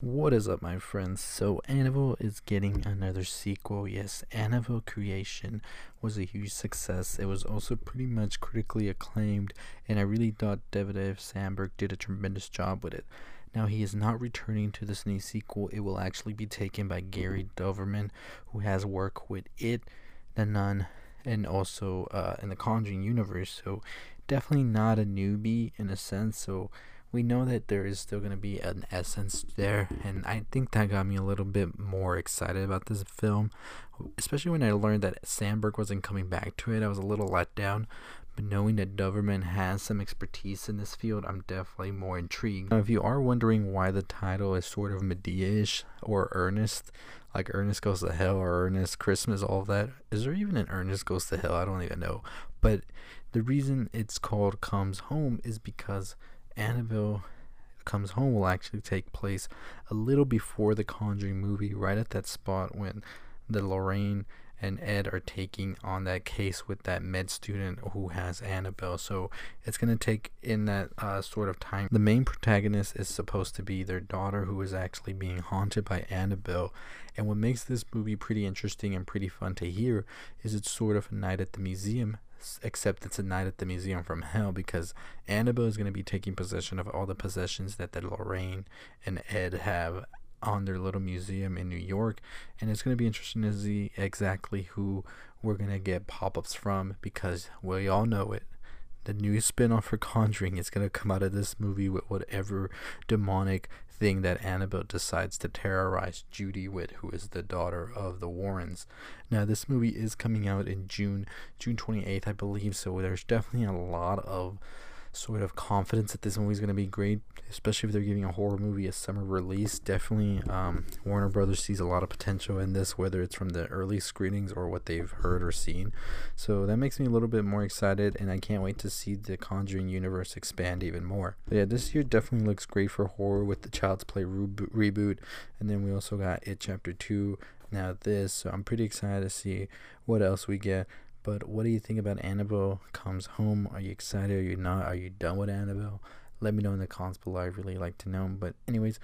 What is up, my friends? So, Annabelle is getting another sequel. Yes, Annabelle Creation was a huge success. It was also pretty much critically acclaimed, and I really thought David F. Sandberg did a tremendous job with it. Now, he is not returning to this new sequel. It will actually be taken by Gary Dauberman, who has worked with It, The Nun, and also uh, in the Conjuring universe. So, definitely not a newbie in a sense. So, we know that there is still going to be an essence there and i think that got me a little bit more excited about this film especially when i learned that sandberg wasn't coming back to it i was a little let down but knowing that Dauberman has some expertise in this field, I'm definitely more intrigued. Now, if you are wondering why the title is sort of Madea-ish or earnest like Ernest Goes to Hell or Ernest Christmas, all of that, is there even an Ernest Goes to Hell? I don't even know. But the reason it's called Comes Home is because Annabelle Comes Home will actually take place a little before the Conjuring movie, right at that spot when the Lorraine and Ed are taking on that case with that med student who has Annabelle. So it's going to take in that uh, sort of time. The main protagonist is supposed to be their daughter who is actually being haunted by Annabelle. And what makes this movie pretty interesting and pretty fun to hear is it's sort of a night at the museum except it's a night at the museum from hell because Annabelle is going to be taking possession of all the possessions that the Lorraine and Ed have on their little museum in New York, and it's going to be interesting to see exactly who we're going to get pop ups from because we all know it. The new spin off for Conjuring is going to come out of this movie with whatever demonic thing that Annabelle decides to terrorize Judy with, who is the daughter of the Warrens. Now, this movie is coming out in June, June 28th, I believe, so there's definitely a lot of sort of confidence that this movie is going to be great, especially if they're giving a horror movie a summer release. Definitely, um, Warner Brothers sees a lot of potential in this, whether it's from the early screenings or what they've heard or seen. So that makes me a little bit more excited, and I can't wait to see the Conjuring universe expand even more. But yeah, this year definitely looks great for horror with the Child's Play rebo- reboot, and then we also got It Chapter 2. Now, this, so I'm pretty excited to see what else we get. But what do you think about Annabelle Comes Home? Are you excited? Are you not? Are you done with Annabelle? Let me know in the comments below. I really like to know. But anyways,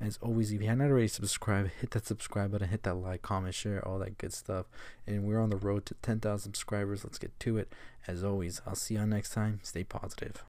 as always, if you haven't already subscribed, hit that subscribe button, hit that like, comment, share, all that good stuff. And we're on the road to 10,000 subscribers. Let's get to it. As always, I'll see you all next time. Stay positive.